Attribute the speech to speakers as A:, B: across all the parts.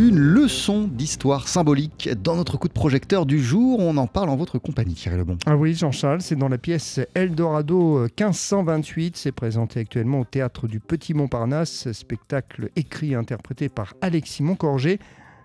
A: une leçon d'histoire symbolique dans notre coup de projecteur du jour. On en parle en votre compagnie, Thierry Lebon.
B: Ah oui, Jean-Charles, c'est dans la pièce Eldorado 1528. C'est présenté actuellement au théâtre du Petit Montparnasse, spectacle écrit et interprété par Alexis Moncorgé.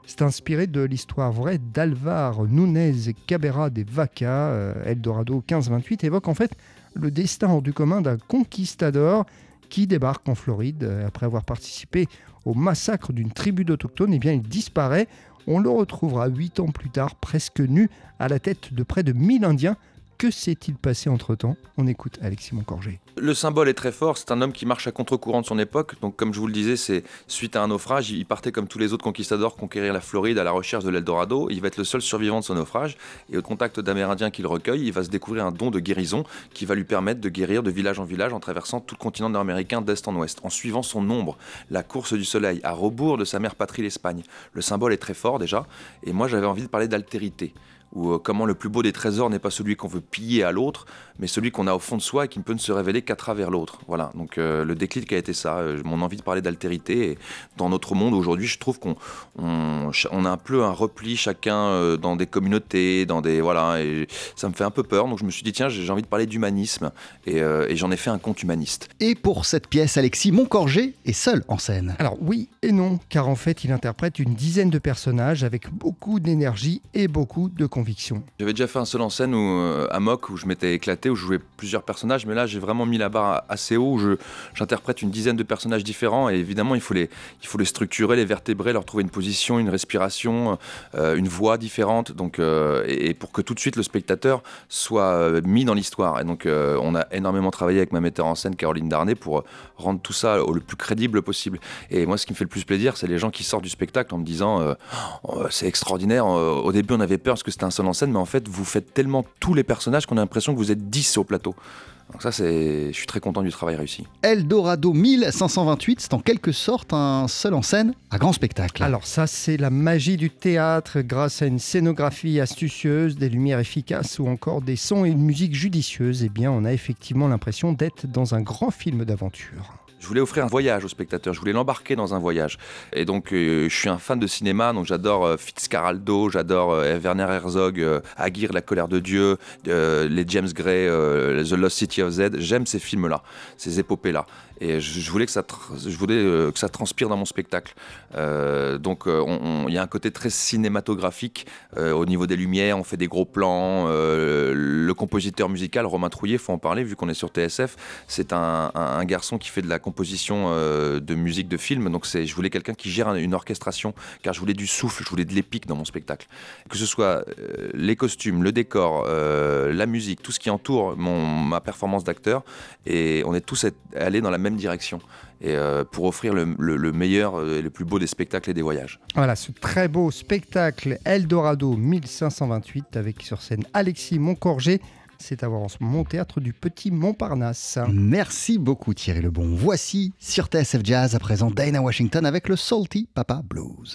B: C'est inspiré de l'histoire vraie d'Alvar Nunez Cabera des Vaca. Euh, Eldorado 1528 évoque en fait le destin hors du commun d'un conquistador qui débarque en Floride euh, après avoir participé au massacre d'une tribu d'autochtones. Eh bien, il disparaît. On le retrouvera huit ans plus tard, presque nu, à la tête de près de 1000 Indiens que s'est-il passé entre-temps? On écoute Alexis Moncorgé.
C: Le symbole est très fort, c'est un homme qui marche à contre-courant de son époque. Donc comme je vous le disais, c'est suite à un naufrage, il partait comme tous les autres conquistadors conquérir la Floride à la recherche de l'Eldorado. Il va être le seul survivant de son naufrage et au contact d'Amérindiens qu'il recueille, il va se découvrir un don de guérison qui va lui permettre de guérir de village en village en traversant tout le continent nord-américain d'est en ouest, en suivant son ombre, la course du soleil, à rebours de sa mère patrie l'Espagne. Le symbole est très fort déjà et moi j'avais envie de parler d'altérité ou euh, comment le plus beau des trésors n'est pas celui qu'on veut piller à l'autre, mais celui qu'on a au fond de soi et qui ne peut ne se révéler qu'à travers l'autre. Voilà, donc euh, le déclic a été ça, euh, mon envie de parler d'altérité. Et dans notre monde aujourd'hui, je trouve qu'on on, a un peu un repli chacun dans des communautés, dans des voilà, et ça me fait un peu peur. Donc je me suis dit tiens, j'ai envie de parler d'humanisme et, et j'en ai fait un conte humaniste.
A: Et pour cette pièce, Alexis Moncorgé est seul en scène.
B: Alors oui et non, car en fait, il interprète une dizaine de personnages avec beaucoup d'énergie et beaucoup de
C: j'avais déjà fait un seul en scène où, euh, à Mock où je m'étais éclaté, où je jouais plusieurs personnages, mais là j'ai vraiment mis la barre assez haut, où j'interprète une dizaine de personnages différents et évidemment il faut, les, il faut les structurer, les vertébrer, leur trouver une position, une respiration, euh, une voix différente, donc, euh, et, pour que tout de suite le spectateur soit mis dans l'histoire. Et donc on a énormément travaillé avec ma metteur en scène Caroline Darnay pour rendre tout ça le plus crédible possible. Et moi ce qui me fait le plus plaisir, c'est les gens qui sortent du spectacle en me disant oh, c'est extraordinaire, au début on avait peur parce que c'était un seul en scène, mais en fait, vous faites tellement tous les personnages qu'on a l'impression que vous êtes 10 au plateau. Donc ça, c'est, je suis très content du travail réussi.
A: Eldorado 1528, c'est en quelque sorte un seul en scène à grand spectacle.
B: Alors ça, c'est la magie du théâtre grâce à une scénographie astucieuse, des lumières efficaces ou encore des sons et une musique judicieuse. Eh bien, on a effectivement l'impression d'être dans un grand film d'aventure.
C: Je voulais offrir un voyage au spectateur, je voulais l'embarquer dans un voyage. Et donc, euh, je suis un fan de cinéma, donc j'adore euh, Fitzcarraldo, j'adore euh, Werner Herzog, Aguirre, La colère de Dieu, les James Gray, The Lost City of Z. J'aime ces films-là, ces épopées-là. Et je, voulais, que ça, je voulais que ça transpire dans mon spectacle. donc, il y a un côté très cinématographique au niveau des lumières, on fait des gros plans. le compositeur musical, Romain Trouillet, faut en parler, vu qu'on est sur TSF, c'est un, un garçon qui fait de la composition euh, de musique de film. Donc c'est, je voulais quelqu'un qui gère une orchestration, car je voulais du souffle, je voulais de l'épique dans mon spectacle. Que ce soit euh, les costumes, le décor, euh, la musique, tout ce qui entoure mon, ma performance d'acteur. Et on est tous allés dans la même direction. Et pour offrir le, le meilleur et le plus beau des spectacles et des voyages.
B: Voilà, ce très beau spectacle Eldorado 1528 avec sur scène Alexis Moncorgé. C'est à voir en au théâtre du Petit Montparnasse.
A: Merci beaucoup Thierry Lebon. Voici sur TSF Jazz à présent Dana Washington avec le Salty Papa Blues.